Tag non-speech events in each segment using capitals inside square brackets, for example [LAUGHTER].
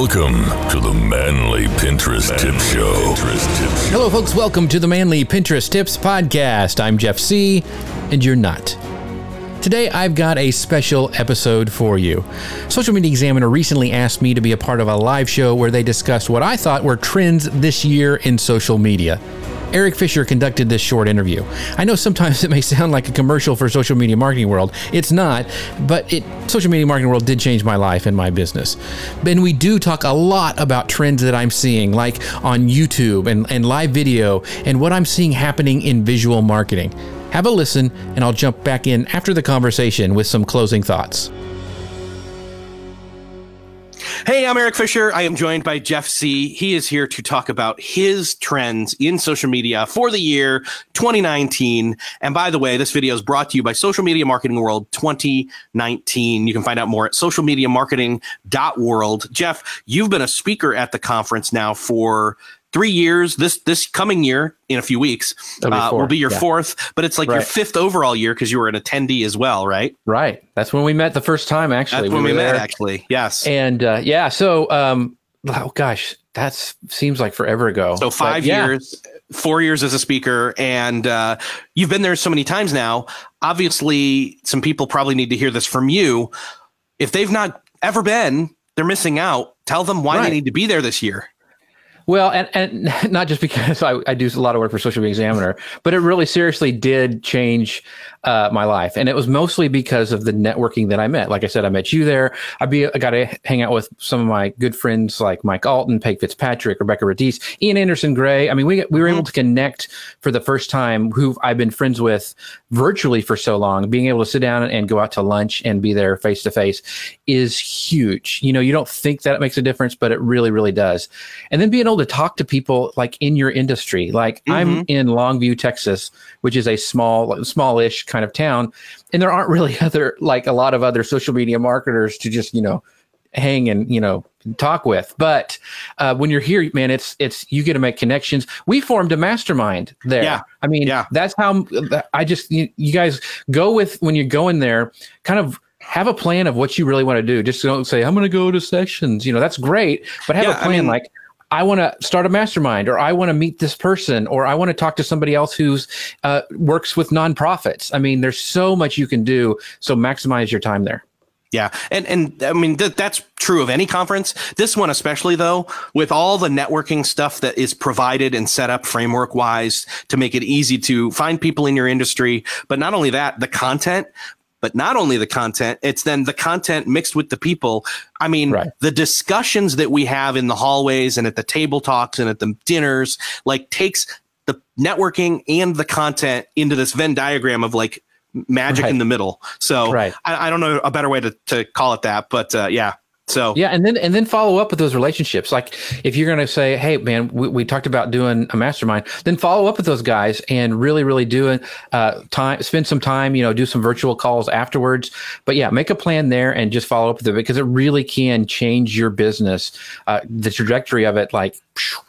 Welcome to the Manly Pinterest Tip Show. Hello, folks. Welcome to the Manly Pinterest Tips Podcast. I'm Jeff Sieh, and you're not. Today, I've got a special episode for you. Social Media Examiner recently asked me to be a part of a live show where they discussed what I thought were trends this year in social media. Erik Fisher conducted this short interview. I know sometimes [LAUGHS] it may sound like a commercial for social media marketing world. It's not, but it social media marketing world did change my life and my business. And we do talk a lot about trends that I'm seeing, like on YouTube and, and live video, and what I'm seeing happening in visual marketing. Have a listen, and I'll jump back in after the conversation with some closing thoughts. Hey, I'm Erik Fisher. I am joined by Jeff Sieh. He is here to talk about his trends in social media for the year 2019. And by the way, this video is brought to you by Social Media Marketing World 2019. You can find out more at socialmediamarketing.world. Jeff, you've been a speaker at the conference now for three years. This this coming year, in a few weeks, uh, will be your yeah. fourth. But it's like right. your fifth overall year because you were an attendee as well, right? Right. That's when we met the first time. Actually, That's when we, we met. There. Actually, yes. And uh, yeah, so um, oh gosh, that seems like forever ago. So five but, yeah. years. Four years as a speaker, and uh, you've been there so many times now. Obviously, some people probably need to hear this from you. If they've not ever been, they're missing out. Tell them why right. they need to be there this year. Well, and, and [LAUGHS] not just because I, I, do a lot of work for Social Media Examiner, but it really seriously did change uh, my life. And it was mostly because of the networking that I met. Like I said, I met you there. I be I got to hang out with some of my good friends like Mike Allton, Peg Fitzpatrick, Rebecca Radice, Ian Anderson Gray. I mean, we we were able to connect for the first time. Who I've been friends with virtually for so long. Being able to sit down and go out to lunch and be there face to face is huge. You know, you don't think that it makes a difference, but it really, really does. And then being able to talk to people like in your industry, like mm-hmm. I'm in Longview, Texas, which is a small, smallish kind of town. And there aren't really [LAUGHS] other, like a lot of other social media marketers to just, you know, hang and, you know, talk with. But uh, when you're here, man, it's, it's, you get to make connections. We formed a mastermind there. Yeah. I mean, yeah. that's how I just, you, you guys go with when you're going there, kind of, have a plan of what you really want to do. Just don't say, I'm going to go to sessions. You know, that's great, but have yeah, a plan I mean, like, I want to start a mastermind, or I want to meet this person, or I want to talk to somebody else who's uh, works with nonprofits. I mean, there's so much you can do. So maximize your time there. Yeah, and and I mean th- that's true of any conference. This one especially though, with all the networking stuff that is provided and set up framework wise to make it easy to find people in your industry, but not only that, the content, but not only the content, it's then the content mixed with the people. I mean, right. the discussions that we have in the hallways and at the table talks and at the dinners, like takes the networking and the content into this Venn diagram of like magic right. in the middle. So right. I, I, don't know a better way to, to call it that, but uh, yeah, so yeah, and then and then follow up with those relationships. Like if you're going to say, "Hey, man, we, we, talked about doing a mastermind," then follow up with those guys and really, really do it. Uh, time, spend some time. You know, do some virtual calls afterwards. But yeah, make a plan there and just follow up with it because it really can change your business, uh, the trajectory of it, like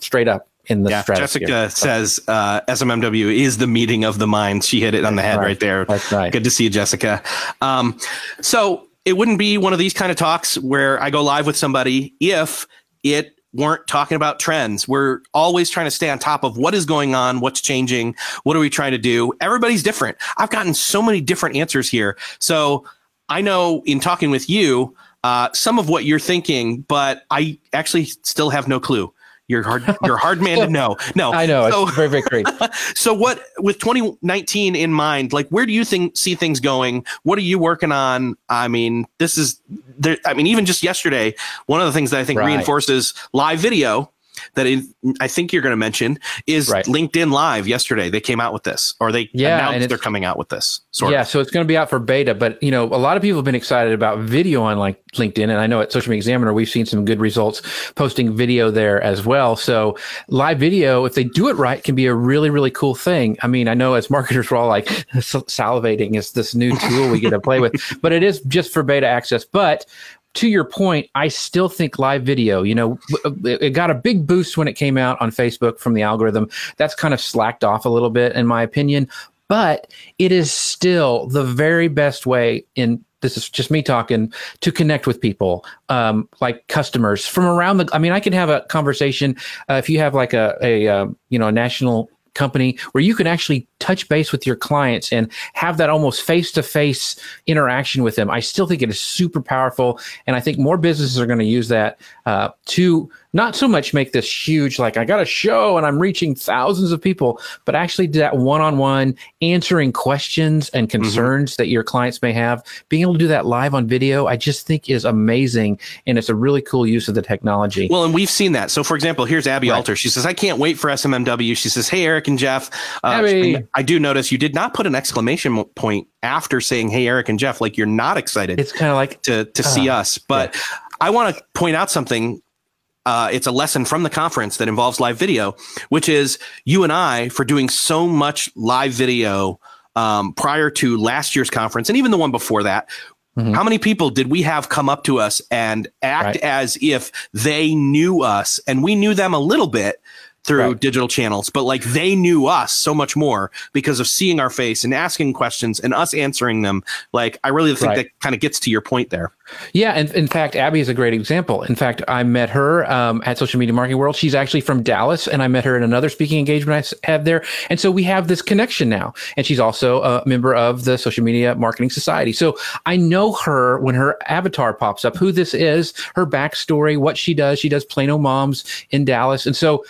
straight up in the yeah, Jessica says uh, SMMW is the meeting of the minds. She hit it on the head right, right there. That's right. Good to see you, Jessica. Um, so it wouldn't be one of these kind of talks where I go live with somebody if it weren't talking about trends. We're always trying to stay on top of what is going on, what's changing, what are we trying to do. Everybody's different. I've gotten so many different answers here. So I know in talking with you, uh, some of what you're thinking, but I actually still have no clue. You're hard. [LAUGHS] You're hard man to know. No, I know. So, it's very, very great. [LAUGHS] so, what with 2019 in mind, like, where do you think see things going? What are you working on? I mean, this is there. I mean, even just yesterday, one of the things that I think right. reinforces live video that I think you're going to mention is right. LinkedIn Live yesterday. They came out with this, or they yeah, announced they're coming out with this. Sort yeah, of. so it's going to be out for beta. But you know, a lot of people have been excited about video on like LinkedIn, and I know at Social Media Examiner we've seen some good results posting video there as well. So live video, if they do it right, can be a really really cool thing. I mean, I know as marketers we're all like [LAUGHS] salivating. It's this new tool we get to play with, [LAUGHS] but it is just for beta access. But to your point, I still think live video, you know, it got a big boost when it came out on Facebook from the algorithm. That's kind of slacked off a little bit, in my opinion, but it is still the very best way in this is just me talking to connect with people um, like customers from around the i mean i can have a conversation uh, if you have like a, a uh, you know a national company where you can actually touch base with your clients and have that almost face to face interaction with them. I still think it is super powerful. And I think more businesses are going to use that uh, to not so much make this huge, like I got a show and I'm reaching thousands of people, but actually do that one on one, answering questions and mm-hmm. concerns mm-hmm. that your clients may have. Being able to do that live on video, I just think is amazing. And it's a really cool use of the technology. Well, and we've seen that. So, for example, here's Abby right. Alter. She says, I can't wait for SMMW. She says, Hey, Erik and Jeff. Uh, Abby. I do notice you did not put an exclamation point after saying, Hey, Erik and Jeff, like you're not excited. It's kind of like to, to uh, see us. But yeah. I want to point out something uh, it's a lesson from the conference that involves live video, which is you and I for doing so much live video um, prior to last year's conference and even the one before that. Mm-hmm. How many people did we have come up to us and act right. as if they knew us and we knew them a little bit, through right. digital channels, but like they knew us so much more because of seeing our face and asking questions and us answering them. Like I really think right. that kind of gets to your point there. Yeah, and in fact, Abby is a great example. In fact, I met her um, at Social Media Marketing World. She's actually from Dallas, and I met her in another speaking engagement I had there. And so we have this connection now. And she's also a member of the Social Media Marketing Society. So I know her when her avatar pops up, who this is, her backstory, what she does. She does Plano Moms in Dallas, and so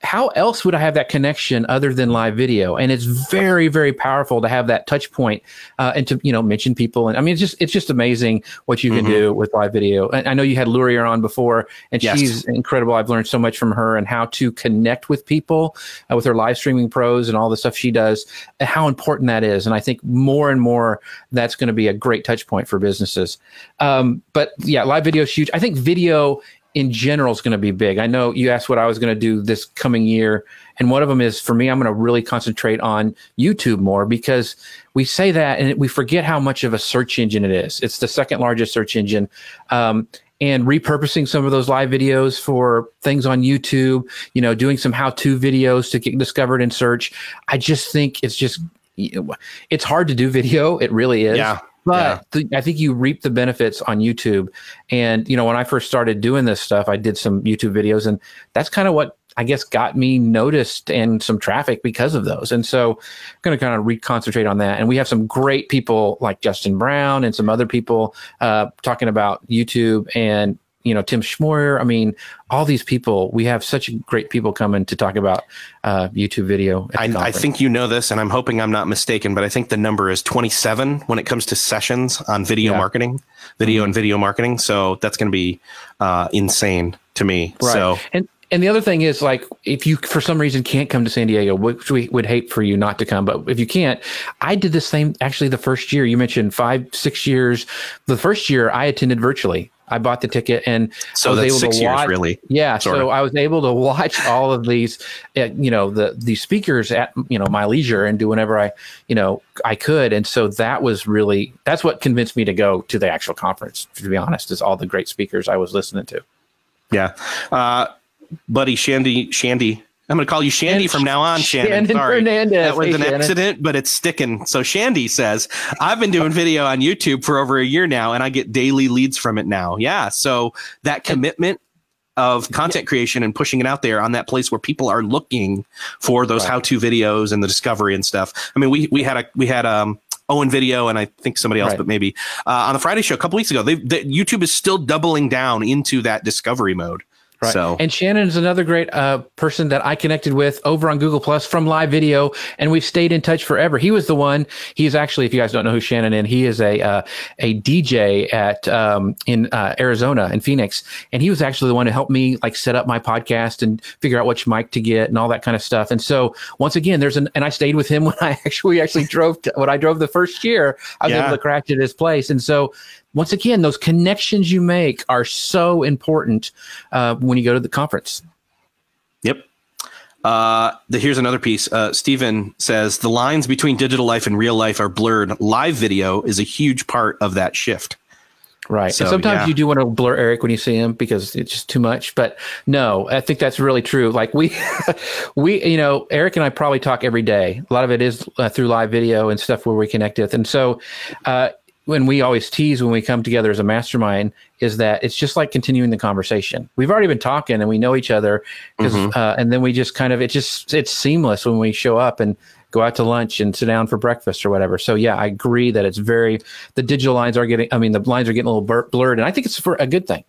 how else would I have that connection other than live video? And it's very, very powerful to have that touch point, uh, and to you know mention people. And I mean, it's just it's just amazing what you can mm-hmm. do with live video. And I know you had Luria on before, and yes. she's incredible. I've learned so much from her and how to connect with people uh, with her live streaming pros and all the stuff she does, and how important that is. And I think more and more that's going to be a great touch point for businesses. Um, but yeah, live video is huge. I think video in general is going to be big. I know you asked what I was going to do this coming year, and one of them is for me, I'm going to really concentrate on YouTube more because we say that and we forget how much of a search engine it is. It's the second largest search engine. Um, and repurposing some of those live videos for things on YouTube, you know, doing some how-to videos to get discovered in search. I just think it's just it's hard to do video. It really is. Yeah. But yeah. I think you reap the benefits on YouTube. And, you know, when I first started doing this stuff, I did some YouTube videos, and that's kind of what I guess got me noticed and some traffic because of those. And so I'm going to kind of reconcentrate on that. And we have some great people like Justin Brown and some other people uh, talking about YouTube and you know Tim Schmoyer. I mean, all these people. We have such great people coming to talk about uh, YouTube video. I, I, think you know this, and I'm hoping I'm not mistaken, but I think the number is 27 when it comes to sessions on video yeah. marketing, video mm-hmm. and video marketing. So that's going to be uh, insane to me. Right. So and and the other thing is like if you for some reason can't come to San Diego, which we would hate for you not to come, but if you can't, I did the same actually the first year. You mentioned five, six years. The first year I attended virtually. I bought the ticket and so I was able to watch. Years, really, yeah. Sort so of. I was able to watch all of these, uh, you know, the these speakers at you know my leisure and do whenever I, you know, I could. And so that was really that's what convinced me to go to the actual conference. To be honest, is all the great speakers I was listening to. Yeah, uh, buddy Shandy Shandy I'm going to call you Shandy and from now on, Shannon. Shannon Sorry. Fernandez. That was hey, an Shannon. accident, but it's sticking. So Shandy says, I've been doing video on YouTube for over a year now, and I get daily leads from it now. Yeah. So that commitment of content creation and pushing it out there on that place where people are looking for those right. how-to videos and the discovery and stuff. I mean, we we had a we had um Owen Video and I think somebody else, right. but maybe uh, on the Friday show a couple weeks ago. They, the, YouTube is still doubling down into that discovery mode. Right. So, and Shannon is another great uh, person that I connected with over on Google Plus from live video, and we've stayed in touch forever. He was the one. He's actually, if you guys don't know who Shannon is, he is a uh, a DJ at um, in uh, Arizona in Phoenix, and he was actually the one who helped me like set up my podcast and figure out which mic to get and all that kind of stuff. And so once again, there's an and I stayed with him [LAUGHS] when I actually actually drove to, when I drove the first year. I was yeah. able to crash at his place, and so once again, those connections you make are so important uh, when you go to the conference. Yep. Uh, the, here's another piece. Uh, Stephen says the lines between digital life and real life are blurred. Live video is a huge part of that shift. Right. So, and sometimes yeah. you do want to blur Erik when you see him because it's just too much. But no, I think that's really true. Like we, [LAUGHS] we, you know, Erik and I probably talk every day. A lot of it is uh, through live video and stuff where we connect with. And so, uh, when we always tease when we come together as a mastermind is that it's just like continuing the conversation. We've already been talking and we know each other, mm-hmm. uh, and then we just kind of it just it's seamless when we show up and go out to lunch and sit down for breakfast or whatever. So yeah, I agree that it's very the digital lines are getting. I mean, the lines are getting a little blurred, and I think it's for a good thing.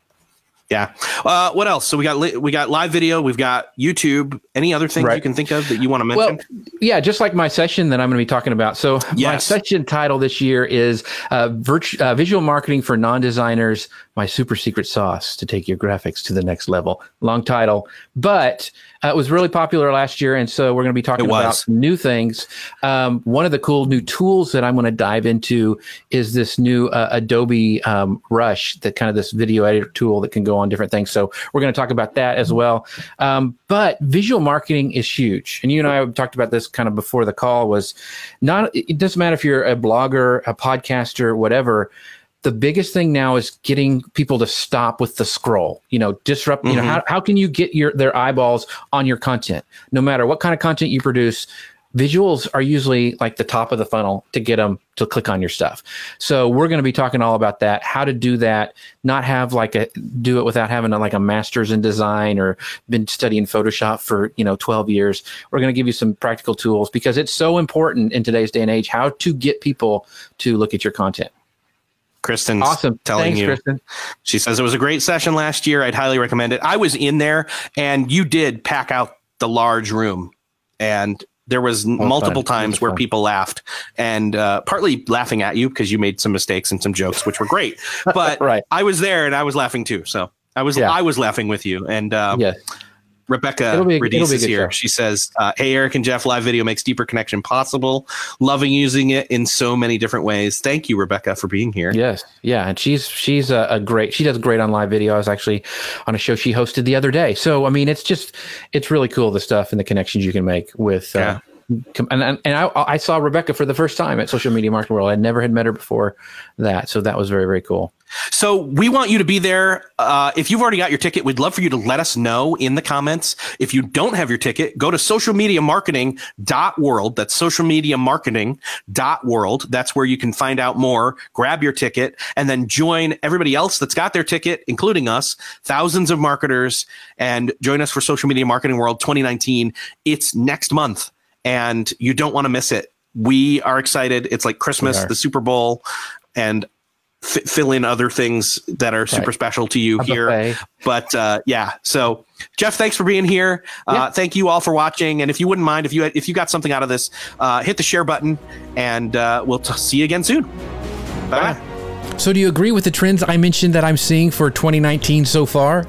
Yeah. Uh, what else? So we got li- we got live video. We've got YouTube. Any other things right. you can think of that you want to mention? Well, yeah, just like my session that I'm going to be talking about. So yes. my session title this year is uh, virtu- uh, visual marketing for non-designers my super secret sauce to take your graphics to the next level. Long title, but uh, it was really popular last year, and so we're going to be talking about new things. Um, one of the cool new tools that I'm going to dive into is this new uh, Adobe um, Rush, that kind of this video editor tool that can go on different things. So we're going to talk about that as well. Um, but visual marketing is huge, and you and I talked about this kind of before the call. Was not it doesn't matter if you're a blogger, a podcaster, whatever the biggest thing now is getting people to stop with the scroll you know disrupt mm-hmm. you know mm-hmm. how, how can you get your their eyeballs on your content no matter what kind of content you produce visuals are usually like the top of the funnel to get them to click on your stuff so we're going to be talking all about that how to do that not have like a do it without having a, like a master's in design or been studying photoshop for you know 12 years we're going to give you some practical tools because it's so important in today's day and age how to get people to look at your content Kristen's awesome. telling Thanks, you. Kristen. She says it was a great session last year. I'd highly recommend it. I was in there and you did pack out the large room and there was well multiple fun. times where fun. people laughed and uh, partly laughing at you because you made some mistakes and some jokes which were great [LAUGHS] but right. i was there and i was laughing too so i was yeah. i was laughing with you and uh, yes Rebecca Radice is here. Show. She says, uh, "Hey, Erik and Jeff, live video makes deeper connection possible. Loving using it in so many different ways. Thank you, Rebecca, for being here." Yes, yeah, and she's she's a, a, great. She does great on live video. I was actually on a show she hosted the other day. So I mean, it's just it's really cool the stuff and the connections you can make with. Uh, yeah. And, and, I, I saw Rebecca for the first time at Social Media Marketing World. I never had met her before that, so that was very very cool. So we want you to be there. Uh, if you've already got your ticket, we'd love for you to let us know in the comments. If you don't have your ticket, go to socialmediamarketing.world. That's socialmediamarketing.world. That's where you can find out more, grab your ticket, and then join everybody else that's got their ticket, including us, thousands of marketers, and join us for Social Media Marketing World 2019. It's next month, and you don't want to miss it. We are excited. It's like Christmas, the Super Bowl, and f- fill in other things that are super right. special to you here. But uh, yeah, so Jeff, thanks for being here. Uh, yeah. Thank you all for watching. And if you wouldn't mind, if you if you got something out of this, uh, hit the share button, and uh, we'll t- see you again soon. Bye. Bye. So, do you agree with the trends I mentioned that I'm seeing for 2019 so far?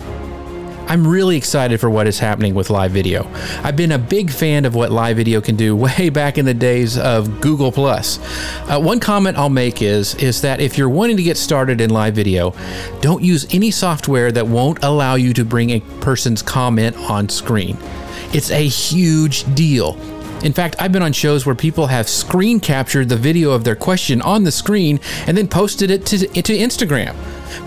I'm really excited for what is happening with live video. I've been a big fan of what live video can do [LAUGHS] way back in the days of Google Plus. Uh, one comment I'll make is is that if you're wanting to get started in live video, don't use any software that won't allow you to bring a person's comment on screen. It's a huge deal. In fact, I've been on shows where people have screen captured the video of their question on the screen and then posted it to, to Instagram.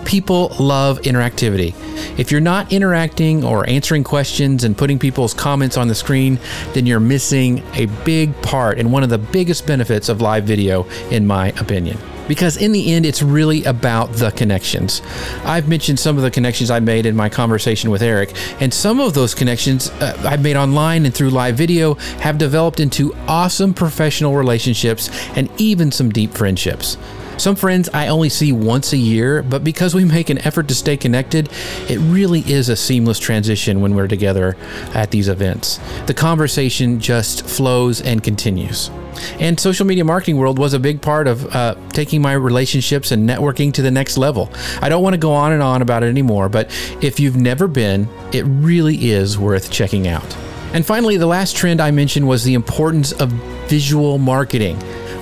People love interactivity. If you're not interacting or answering questions and putting people's comments on the screen, then you're missing a big part and one of the biggest benefits of live video, in my opinion because in the end, it's really about the connections. I've mentioned some of the connections I made in my conversation with Erik, and some of those connections uh, I've made online and through live video have developed into awesome professional relationships and even some deep friendships. Some friends I only see once a year, but because we make an effort to stay connected, it really is a seamless transition when we're together at these events. The conversation just flows and continues. And social media marketing world was a big part of uh, taking my relationships and networking to the next level. I don't want to go on and on about it anymore, but if you've never been, it really is worth checking out. And finally, the last trend I mentioned was the importance of visual marketing.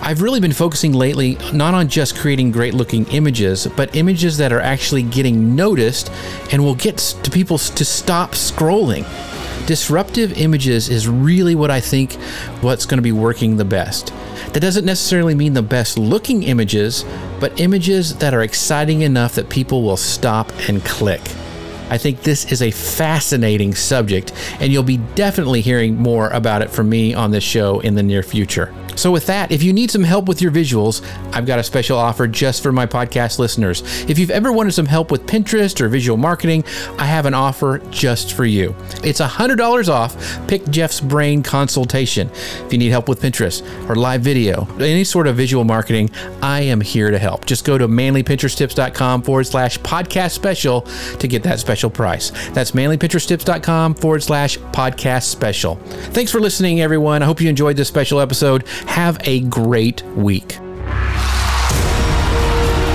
I've really been focusing lately not on just creating great looking images, but images that are actually getting noticed and will get to people to stop scrolling. Disruptive images is really what I think what's going to be working the best. That doesn't necessarily mean the best looking images, but images that are exciting enough that people will stop and click. I think this is a fascinating subject, and you'll be definitely hearing more about it from me on this show in the near future. So, with that, if you need some help with your visuals, I've got a special offer just for my podcast listeners. If you've ever wanted some help with Pinterest or visual marketing, I have an offer just for you. It's $100 off Pick Jeff's Brain consultation. If you need help with Pinterest or live video, any sort of visual marketing, I am here to help. Just go to manlypinteresttips.com forward slash podcast special to get that special price. That's manlypinteresttips.com forward slash podcast special. Thanks for listening, everyone. I hope you enjoyed this special episode. Have a great week.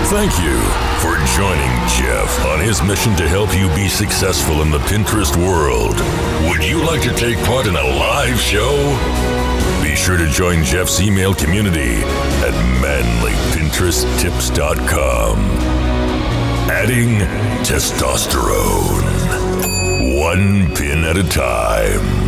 Thank you for joining Jeff on his mission to help you be successful in the Pinterest world. Would you like to take part in a live show? Be sure to join Jeff's email community at manlypinteresttips.com. Adding testosterone. One pin at a time.